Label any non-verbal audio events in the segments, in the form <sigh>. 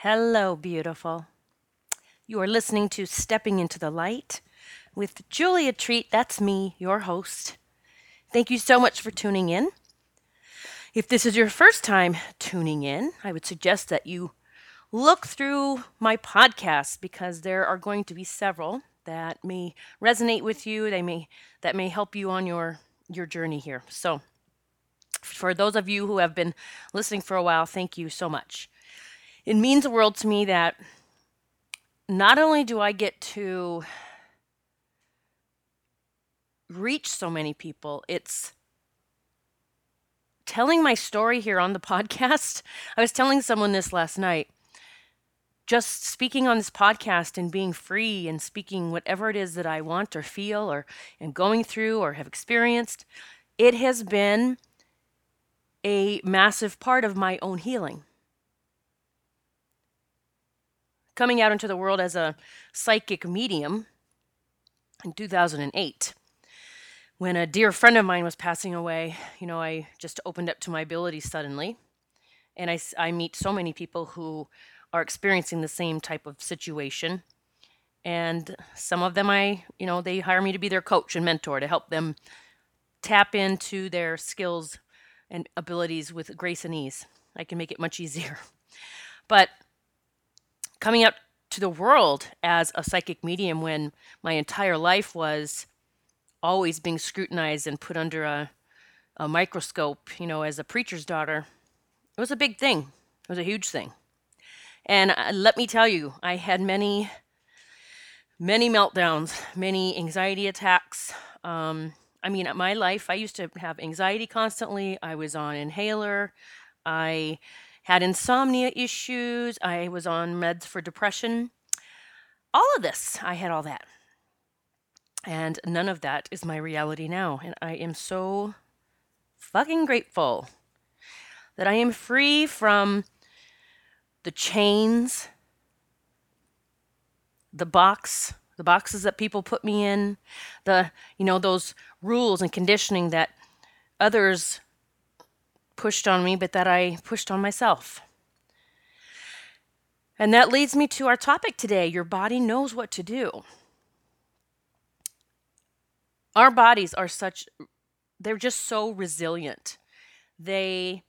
Hello, beautiful. You are listening to Stepping into the Light with Julia Treat. That's me, your host. Thank you so much for tuning in. If this is your first time tuning in, I would suggest that you look through my podcast because there are going to be several that may resonate with you. They may that may help you on your your journey here. So, for those of you who have been listening for a while, thank you so much. It means the world to me that not only do I get to reach so many people, it's telling my story here on the <laughs> podcast. I was telling someone this last night. Just speaking on this podcast and being free and speaking whatever it is that I want or feel or am going through or have experienced, it has been a massive part of my own healing. Coming out into the world as a psychic medium in 2008, when a dear friend of mine was passing away, you know, I just opened up to my abilities suddenly. And I, I meet so many people who are experiencing the same type of situation. And some of them, I, you know, they hire me to be their coach and mentor to help them tap into their skills and abilities with grace and ease. I can make it much easier. <laughs> But coming out to the world as a psychic medium when my entire life was always being scrutinized and put under a, a microscope, you know, as a preacher's daughter, it was a big thing. It was a huge thing. And uh, let me tell you, I had many, many meltdowns, many anxiety attacks. Um, I mean, my life, I used to have anxiety constantly. I was on inhaler. I had insomnia issues. I was on meds for depression. All of this, I had all that. And none of that is my reality now. And I am so fucking grateful that I am free from the chains, the box, the boxes that people put me in, the, you know, those rules and conditioning that others pushed on me, but that I pushed on myself. And that leads me to our topic today your body knows what to do. Our bodies are such, they're just so resilient. They,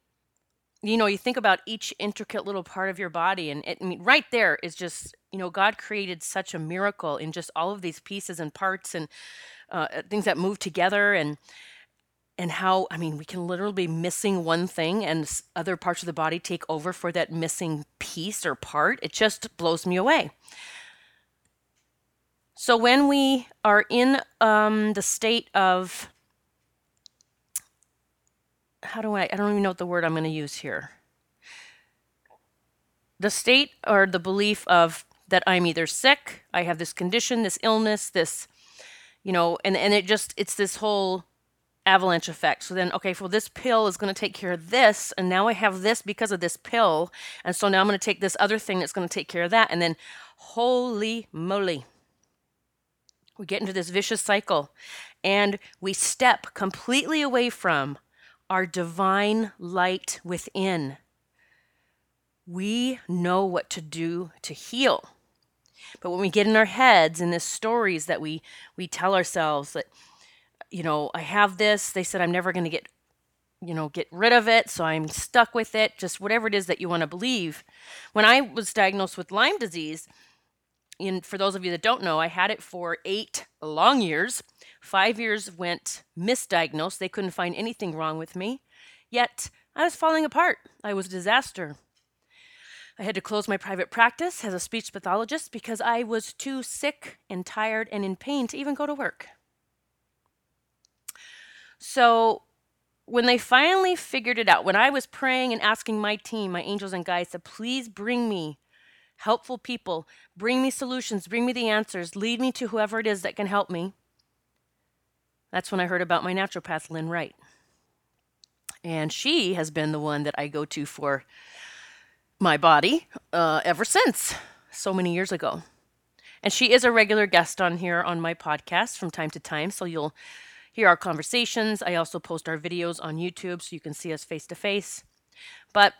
you know, you think about each intricate little part of your body, and it, I mean, right there is just, you know, God created such a miracle in just all of these pieces and parts and uh, things that move together, and and how I mean, we can literally be missing one thing, and other parts of the body take over for that missing piece or part. It just blows me away. So when we are in um, the state of how do I I don't even know what the word I'm going to use here. The state or the belief of that I'm either sick, I have this condition, this illness, this you know, and and it just it's this whole avalanche effect. So then, okay, well, this pill is going to take care of this, and now I have this because of this pill, and so now I'm going to take this other thing that's going to take care of that, and then, holy moly, we get into this vicious cycle and we step completely away from our divine light within. We know what to do to heal. But when we get in our heads and the stories that we we tell ourselves that you know, I have this, they said I'm never going to get you know, get rid of it, so I'm stuck with it, just whatever it is that you want to believe. When I was diagnosed with Lyme disease, and for those of you that don't know, I had it for eight long years. Five years went misdiagnosed. They couldn't find anything wrong with me. Yet I was falling apart. I was a disaster. I had to close my private practice as a speech pathologist because I was too sick and tired and in pain to even go to work. So, when they finally figured it out, when I was praying and asking my team, my angels and guides, to please bring me helpful people. Bring me solutions, bring me the answers, lead me to whoever it is that can help me. That's when I heard about my naturopath, Lynn Wright. And she has been the one that I go to for my body uh, ever since, so many years ago. And she is a regular guest on here on my podcast from time to time, so you'll hear our conversations. I also post our videos on YouTube so you can see us face to face. But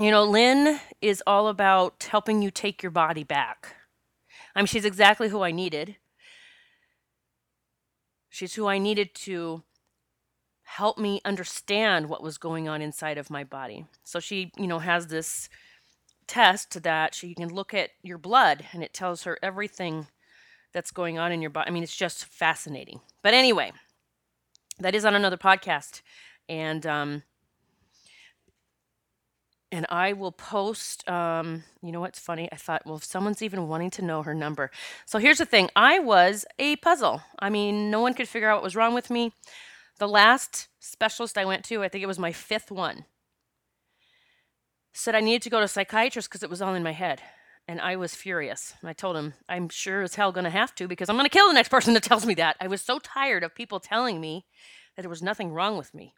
You know, Lynn is all about helping you take your body back. I mean, she's exactly who I needed. She's who I needed to help me understand what was going on inside of my body. So she, you know, has this test that she can look at your blood and it tells her everything that's going on in your body. I mean, it's just fascinating. But anyway, that is on another podcast. And um and I will post um you know what's funny? I thought, well, if someone's even wanting to know her number. So here's the thing. I was a puzzle. I mean, no one could figure out what was wrong with me. The last specialist I went to, I think it was my fifth one, said I needed to go to a psychiatrist because it was all in my head. And I was furious. I told him, I'm sure as hell going to have to because I'm going to kill the next person that <laughs> tells me that. I was so tired of people telling me that there was nothing wrong with me.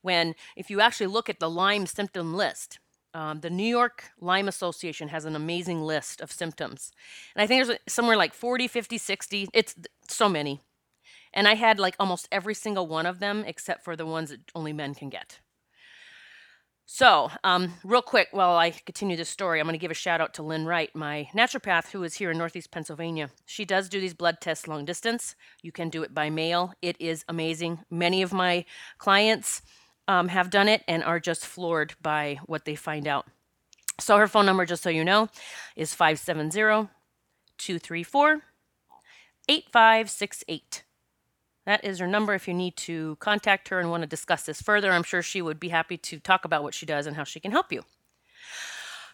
When, if you actually look at the Lyme symptom list, um, the New York Lyme Association has an amazing list of symptoms. And I think there's somewhere like 40, 50, 60. It's so many. And I had like almost every single one of them except for the ones that only men can get. So, um, real quick, while I continue this story, I'm going to give a shout out to Lynn Wright, my naturopath who is here in Northeast Pennsylvania. She does do these blood tests long distance. You can do it by mail. It is amazing. Many of my clients um, have done it and are just floored by what they find out. So, her phone number, just so you know, is 570 234 8568. That is her number if you need to contact her and want to discuss this further. I'm sure she would be happy to talk about what she does and how she can help you.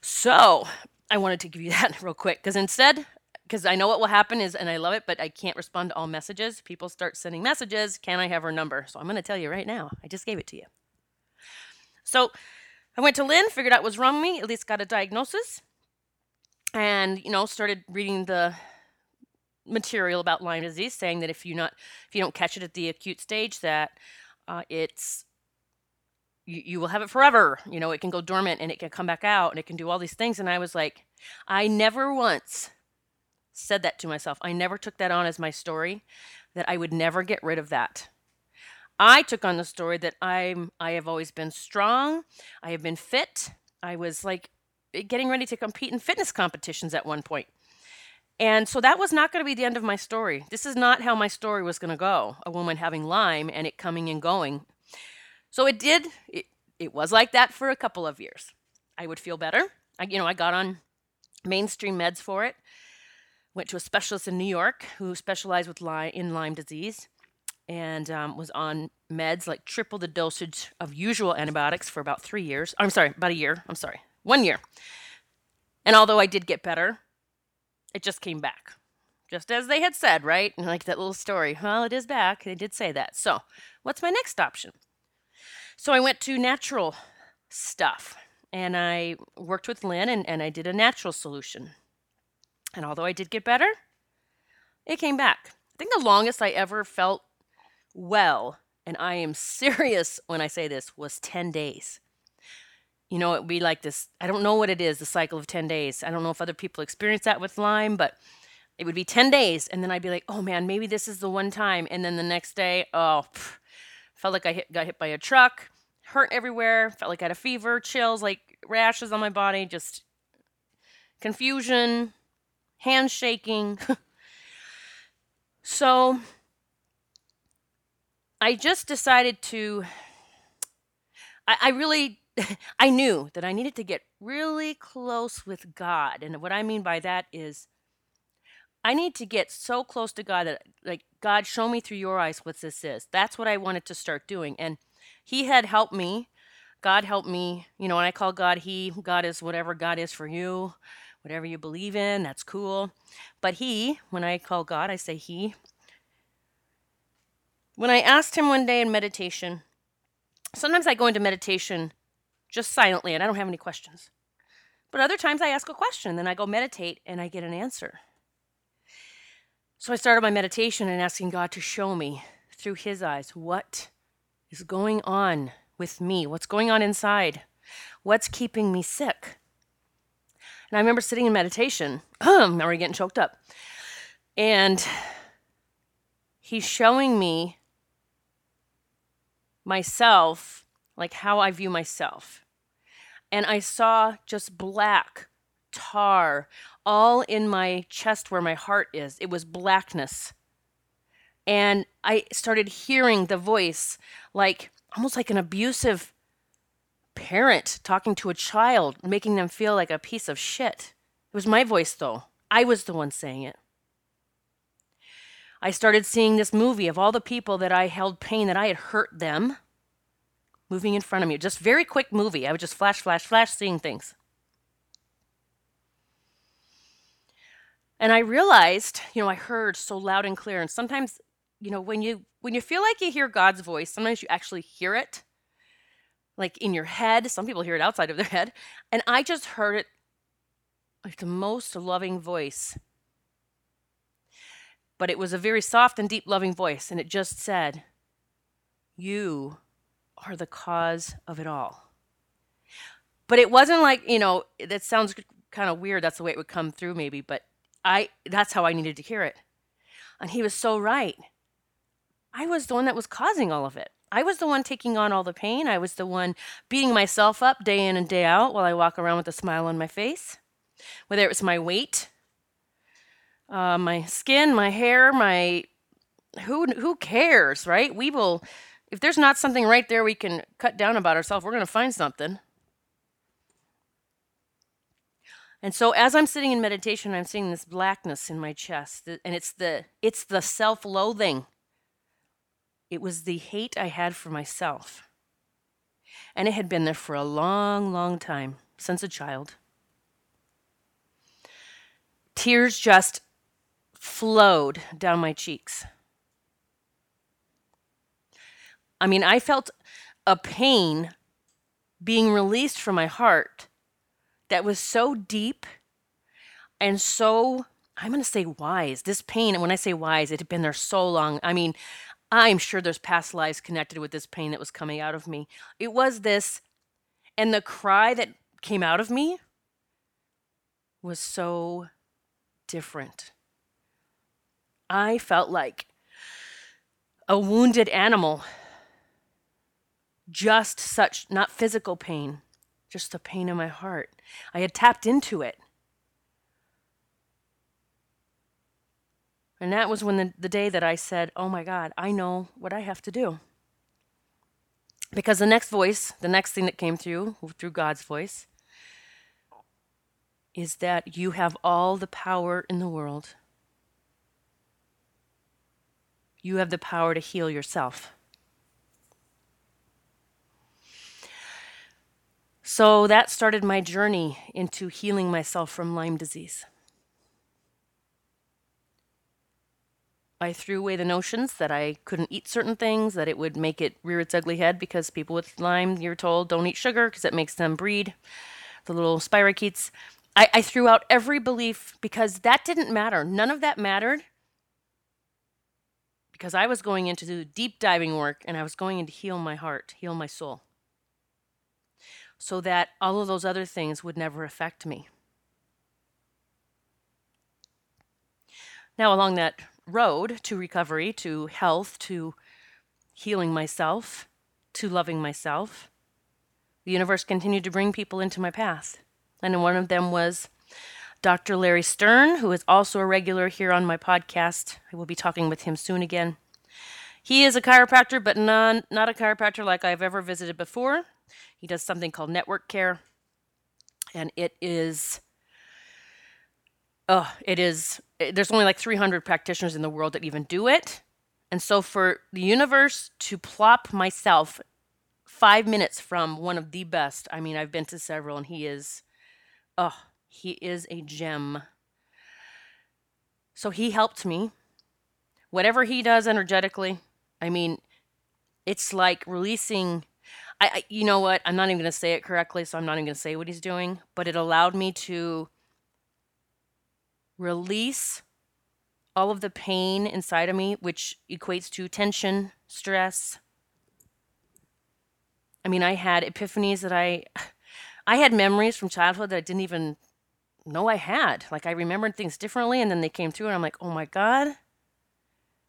So, I wanted to give you <laughs> that real quick because instead, because I know what will happen is, and I love it, but I can't respond to all messages. People start sending messages. Can I have her number? So I'm going to tell you right now. I just gave it to you. So I went to Lynn, figured out what was wrong with me, at least got a diagnosis, and you know started reading the material about Lyme disease, saying that if you not if you don't catch it at the acute stage, that uh, it's you, you will have it forever. You know, it can go dormant and it can come back out and it can do all these things. And I was like, I never once said that to myself. I never took that on as my story, that I would never get rid of that. I took on the story that I'm I have always been strong. I have been fit. I was like getting ready to compete in fitness competitions at one point. And so that was not going to be the end of my story. This is not how my story was going to go. A woman having Lyme and it coming and going. So it did it, it was like that for a couple of years. I would feel better. I you know, I got on mainstream meds for it. Went to a specialist in New York who specialized with Lyme in Lyme disease and um, was on meds like triple the dosage of usual antibiotics for about three years. I'm sorry, about a year. I'm sorry, one year. And although I did get better, it just came back. Just as they had said, right? And Like that little story. Well, it is back. They did say that. So, what's my next option? So, I went to natural stuff and I worked with Lynn and, and I did a natural solution. And although I did get better, it came back. I think the longest I ever felt well, and I am <laughs> serious when I say this, was 10 days you know, it would be like this. I don't know what it is, the cycle of 10 days. I don't know if other people experience that with Lyme, but it would be 10 days. And then I'd be like, oh man, maybe this is the one time. And then the next day, oh, pff, felt like I hit, got hit by a truck, hurt everywhere, felt like I had a fever, chills, like rashes on my body, just confusion, hands shaking. <laughs> so I just decided to, I, I really <laughs> I knew that I needed to get really close with God. And what I mean by that is I need to get so close to God that like God show me through your eyes what this is. That's what I wanted to start doing. And he had helped me. God helped me. You know, when I call God he, God is whatever God is for you, whatever you believe in, that's cool. But he, when I call God, I say he. When I asked him one day in meditation, sometimes I go into meditation just silently, and I don't have any questions. But other times I ask a question, and then I go meditate and I get an answer. So I started my meditation and asking God to show me through His eyes what is going on with me, what's going on inside, what's keeping me sick. And I remember sitting in meditation, <clears throat> I'm already getting choked up, and He's showing me myself, like how I view myself and I saw just black tar all in my chest where my heart is. It was blackness. And I started hearing the voice like almost like an abusive parent talking to a child, making them feel like a piece of shit. It was my voice, though. I was the one saying it. I started seeing this movie of all the people that I held pain, that I had hurt them, moving in front of me. Just very quick movie. I would just flash, flash, flash, seeing things. And I realized, you know, I heard so loud and clear. And sometimes, you know, when you when you feel like you hear God's voice, sometimes you actually hear it like in your head. Some people hear it outside of their head. And I just heard it like the most loving voice. But it was a very soft and deep, loving voice. And it just said, You are the cause of it all. But it wasn't like, you know, that sounds kind of weird. That's the way it would come through, maybe. But I, that's how I needed to hear it. And he was so right. I was the one that was causing all of it. I was the one taking on all the pain. I was the one beating myself up day in and day out while I walk around with a smile on my face. Whether it was my weight, uh, my skin, my hair, my who who cares, right? We will if there's not something right there we can cut down about ourselves, we're going to find something. And so as I'm sitting in meditation, I'm seeing this blackness in my chest, and it's the it's the self-loathing it was the hate I had for myself. And it had been there for a long, long time, since a child. Tears just flowed down my cheeks. I mean, I felt a pain being released from my heart that was so deep and so I'm going to say wise. This pain, and when I say wise, it had been there so long. I mean, I'm sure there's past lives connected with this pain that was coming out of me. It was this, and the cry that came out of me was so different. I felt like a wounded animal. Just such, not physical pain, just the pain in my heart. I had tapped into it. And that was when the, the day that I said, Oh my God, I know what I have to do. Because the next voice, the next thing that came through, through God's voice, is that you have all the power in the world. You have the power to heal yourself. So that started my journey into healing myself from Lyme disease. I threw away the notions that I couldn't eat certain things, that it would make it rear its ugly head because people with Lyme, you're told, don't eat sugar because it makes them breed, the little spirochetes. I, I threw out every belief because that didn't matter. None of that mattered because I was going into deep diving work and I was going in to heal my heart, heal my soul, so that all of those other things would never affect me. Now, along that road to recovery, to health, to healing myself, to loving myself, the universe continued to bring people into my path. And one of them was Dr. Larry Stern, who is also a regular here on my podcast. I will be talking with him soon again. He is a chiropractor, but non, not a chiropractor like I've ever visited before. He does something called network care, and it is oh, it is, eh, there's only like 300 practitioners in the world that even do it. And so for the universe to plop myself five minutes from one of the best, I mean, I've been to several, and he is, oh, he is a gem. So he helped me. Whatever he does energetically, I mean, it's like releasing. I, I you know what? I'm not even going to say it correctly, so I'm not even going to say what he's doing. But it allowed me to release all of the pain inside of me, which equates to tension, stress. I mean, I had epiphanies that I, <sighs> I had memories from childhood that I didn't even know I had. Like I remembered things differently, and then they came through, and I'm like, oh my god,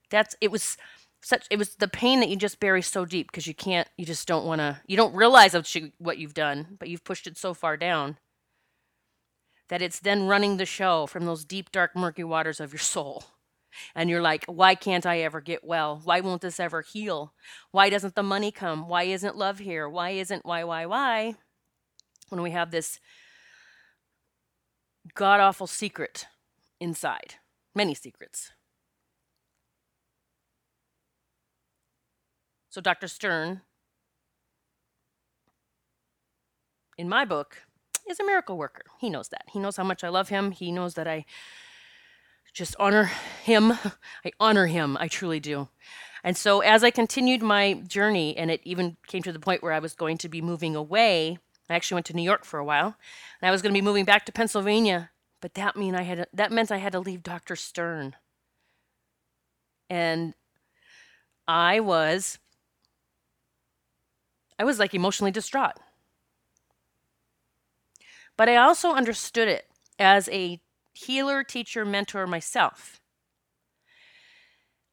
that's it was such it was the pain that you just bury so deep because you can't you just don't want to you don't realize what, you, what you've done but you've pushed it so far down that it's then running the show from those deep dark murky waters of your soul. And you're like why can't i ever get well? Why won't this ever heal? Why doesn't the money come? Why isn't love here? Why isn't why why why? When we have this god awful secret inside many secrets So Dr. Stern, in my book, is a miracle worker. He knows that. He knows how much I love him. He knows that I just honor him. <laughs> I honor him. I truly do. And so as I continued my journey, and it even came to the point where I was going to be moving away, I actually went to New York for a while, and I was going to be moving back to Pennsylvania. But that mean I had that meant I had to leave Dr. Stern. And I was I was like emotionally distraught. But I also understood it as a healer, teacher, mentor myself.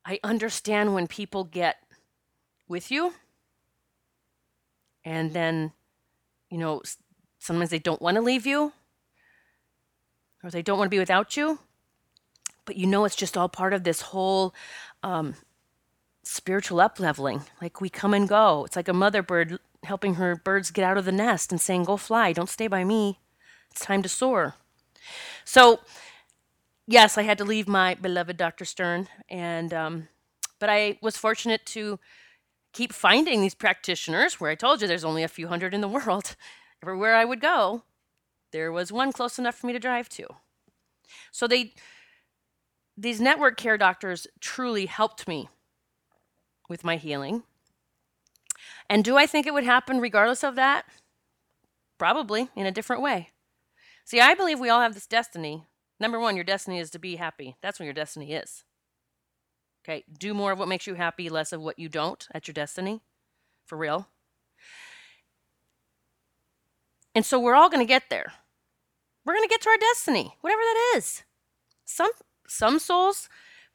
I understand when people get with you and then, you know, sometimes they don't want to leave you or they don't want to be without you. But you know, it's just all part of this whole um, spiritual up leveling. Like we come and go. It's like a mother bird helping her birds get out of the nest and saying, Go fly, don't stay by me. It's time to soar. So, yes, I had to leave my beloved Dr. Stern, and um, but I was fortunate to keep finding these practitioners where I told you there's only a few hundred in the world. <laughs> Everywhere I would go, there was one close enough for me to drive to. So they these network care doctors truly helped me with my healing. And do I think it would happen regardless of that? Probably in a different way. See, I believe we all have this destiny. Number one, your destiny is to be happy. That's what your destiny is. Okay, do more of what makes you happy, less of what you don't. at your destiny. For real. And so we're all going to get there. We're going to get to our destiny, whatever that is. Some some souls,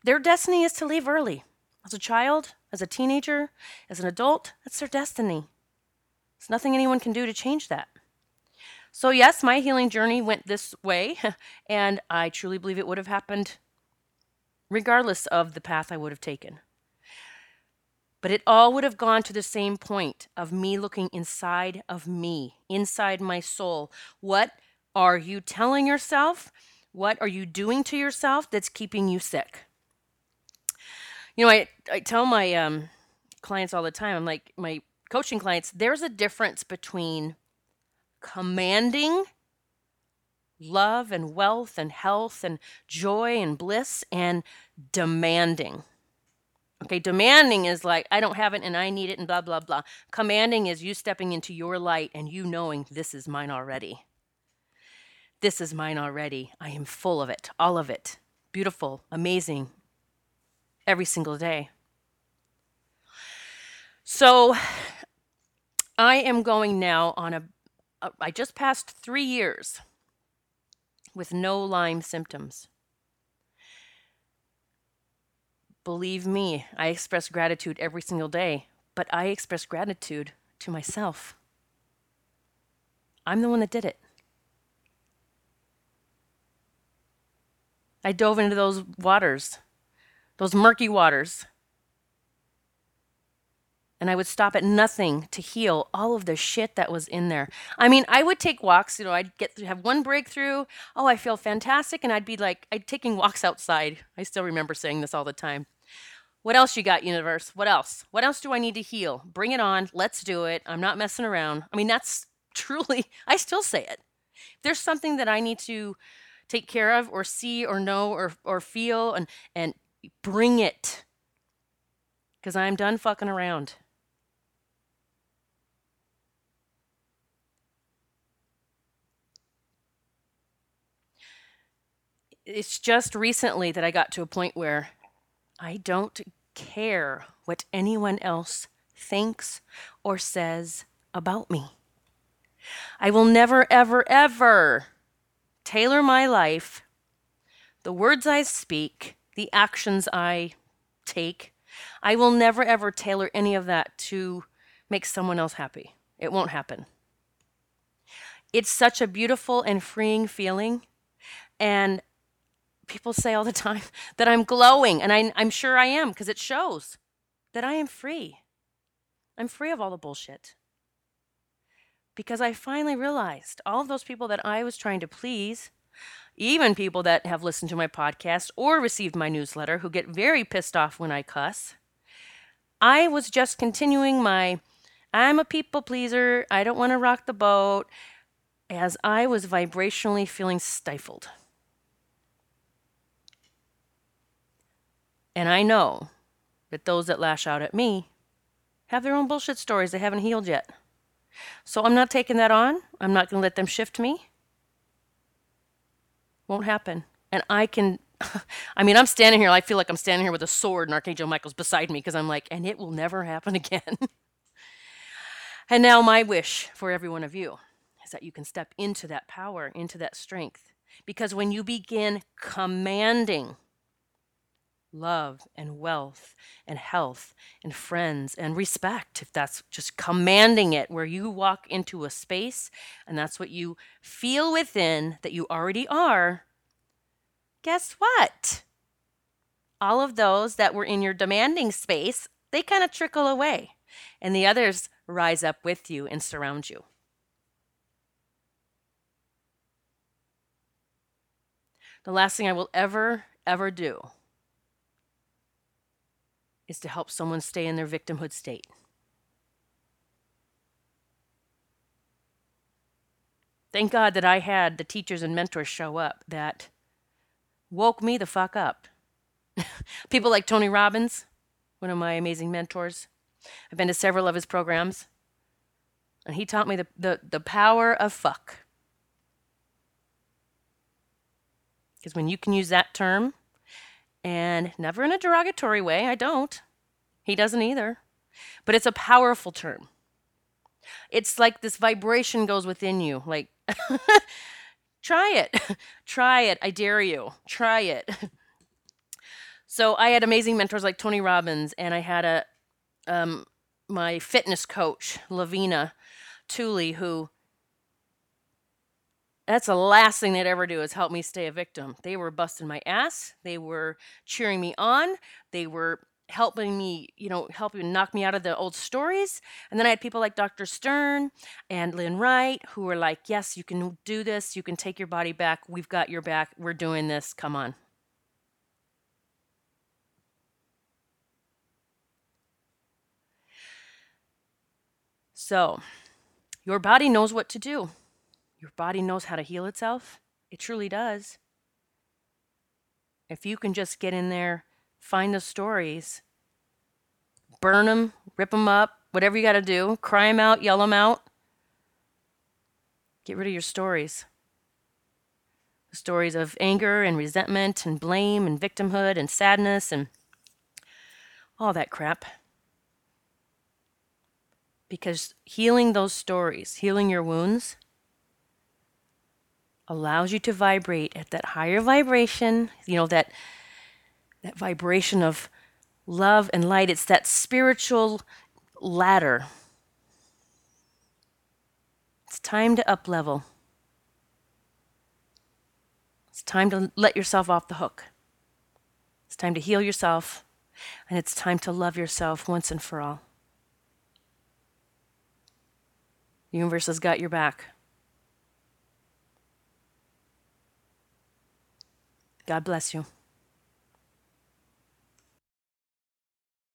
their destiny is to leave early. As a child, as a teenager, as an adult, that's their destiny. There's nothing anyone can do to change that. So, yes, my healing journey went this way, <laughs> and I truly believe it would have happened regardless of the path I would have taken. But it all would have gone to the same point of me looking inside of me, inside my soul. What are you telling yourself? What are you doing to yourself that's keeping you sick? You know, I, I tell my um, clients all the time, I'm like, my coaching clients, there's a difference between commanding love and wealth and health and joy and bliss and demanding. Okay, demanding is like, I don't have it and I need it and blah, blah, blah. Commanding is you stepping into your light and you knowing this is mine already. This is mine already. I am full of it, all of it. Beautiful, amazing, every single day. So I am going now on a, a I just passed three years with no Lyme symptoms. Believe me, I express gratitude every single day, but I express gratitude to myself. I'm the one that did it. I dove into those waters those murky waters. And I would stop at nothing to heal all of the shit that was in there. I mean, I would take walks, you know, I'd get have one breakthrough. Oh, I feel fantastic. And I'd be like, I'd taking walks outside. I still remember saying this all the time. What else you got, universe? What else? What else do I need to heal? Bring it on. Let's do it. I'm not messing around. I mean, that's <laughs> truly, I still say it. If there's something that I need to take care of or see or know or, or feel and, and Bring it. Because I'm done fucking around. It's just recently that I got to a point where I don't care what anyone else thinks or says about me. I will never, ever, ever tailor my life, the words I speak, the actions I take I will never ever tailor any of that to make someone else happy. It won't happen. It's such a beautiful and freeing feeling. And people say all the time <laughs> that I'm glowing, and I, I'm sure I am because it shows that I am free. I'm free of all the bullshit. Because I finally realized all of those people that I was trying to please, even people that have listened to my podcast or received my newsletter who get very pissed off when I cuss, I was just continuing my I'm a people pleaser, I don't want to rock the boat, as I was vibrationally feeling stifled. And I know that those that lash out at me have their own bullshit stories they haven't healed yet. So I'm not taking that on. I'm not going to let them shift me. Won't happen. And I can, <laughs> I mean, I'm standing here, I feel like I'm standing here with a sword and Archangel Michael's beside me because I'm like, and it will never happen <laughs> again. and now, my wish for every one of you is that you can step into that power, into that strength. Because when you begin commanding, love and wealth and health and friends and respect if that's just commanding it where you walk into a space and that's what you feel within that you already are guess what? All of those that were in your demanding space they kind of trickle away and the others rise up with you and surround you. The last thing i will ever ever do is to help someone stay in their victimhood state. Thank God that I had the teachers and mentors show up that woke me the fuck up. <laughs> People like Tony Robbins, one of my amazing mentors. I've been to several of his programs, and he taught me the, the, the power of fuck. Because when you can use that term and never in a derogatory way. I don't. He doesn't either. But it's a powerful term. It's like this vibration goes within you. Like, <laughs> try it. <laughs> try it. I dare you. Try it. <laughs> so I had amazing mentors like Tony Robbins, and I had a um, my fitness coach, Lavina Tooley, who that's the last thing they'd ever do is help me stay a victim. They were busting my ass. They were cheering me on. They were helping me, you know, helping knock me out of the old stories. And then I had people like Dr. Stern and Lynn Wright who were like, yes, you can do this. You can take your body back. We've got your back. We're doing this. Come on. So, your body knows what to do. Your body knows how to heal itself. It truly does. If you can just get in there, find the stories, burn them, rip them up, whatever you got to do, cry them out, yell them out. Get rid of your stories. The stories of anger and resentment and blame and victimhood and sadness and all that crap. Because healing those stories, healing your wounds, allows you to vibrate at that higher vibration, you know, that that vibration of love and light. It's that spiritual ladder. It's time to up level. It's time to let yourself off the hook. It's time to heal yourself, and it's time to love yourself once and for all. The universe has got your back. God bless you.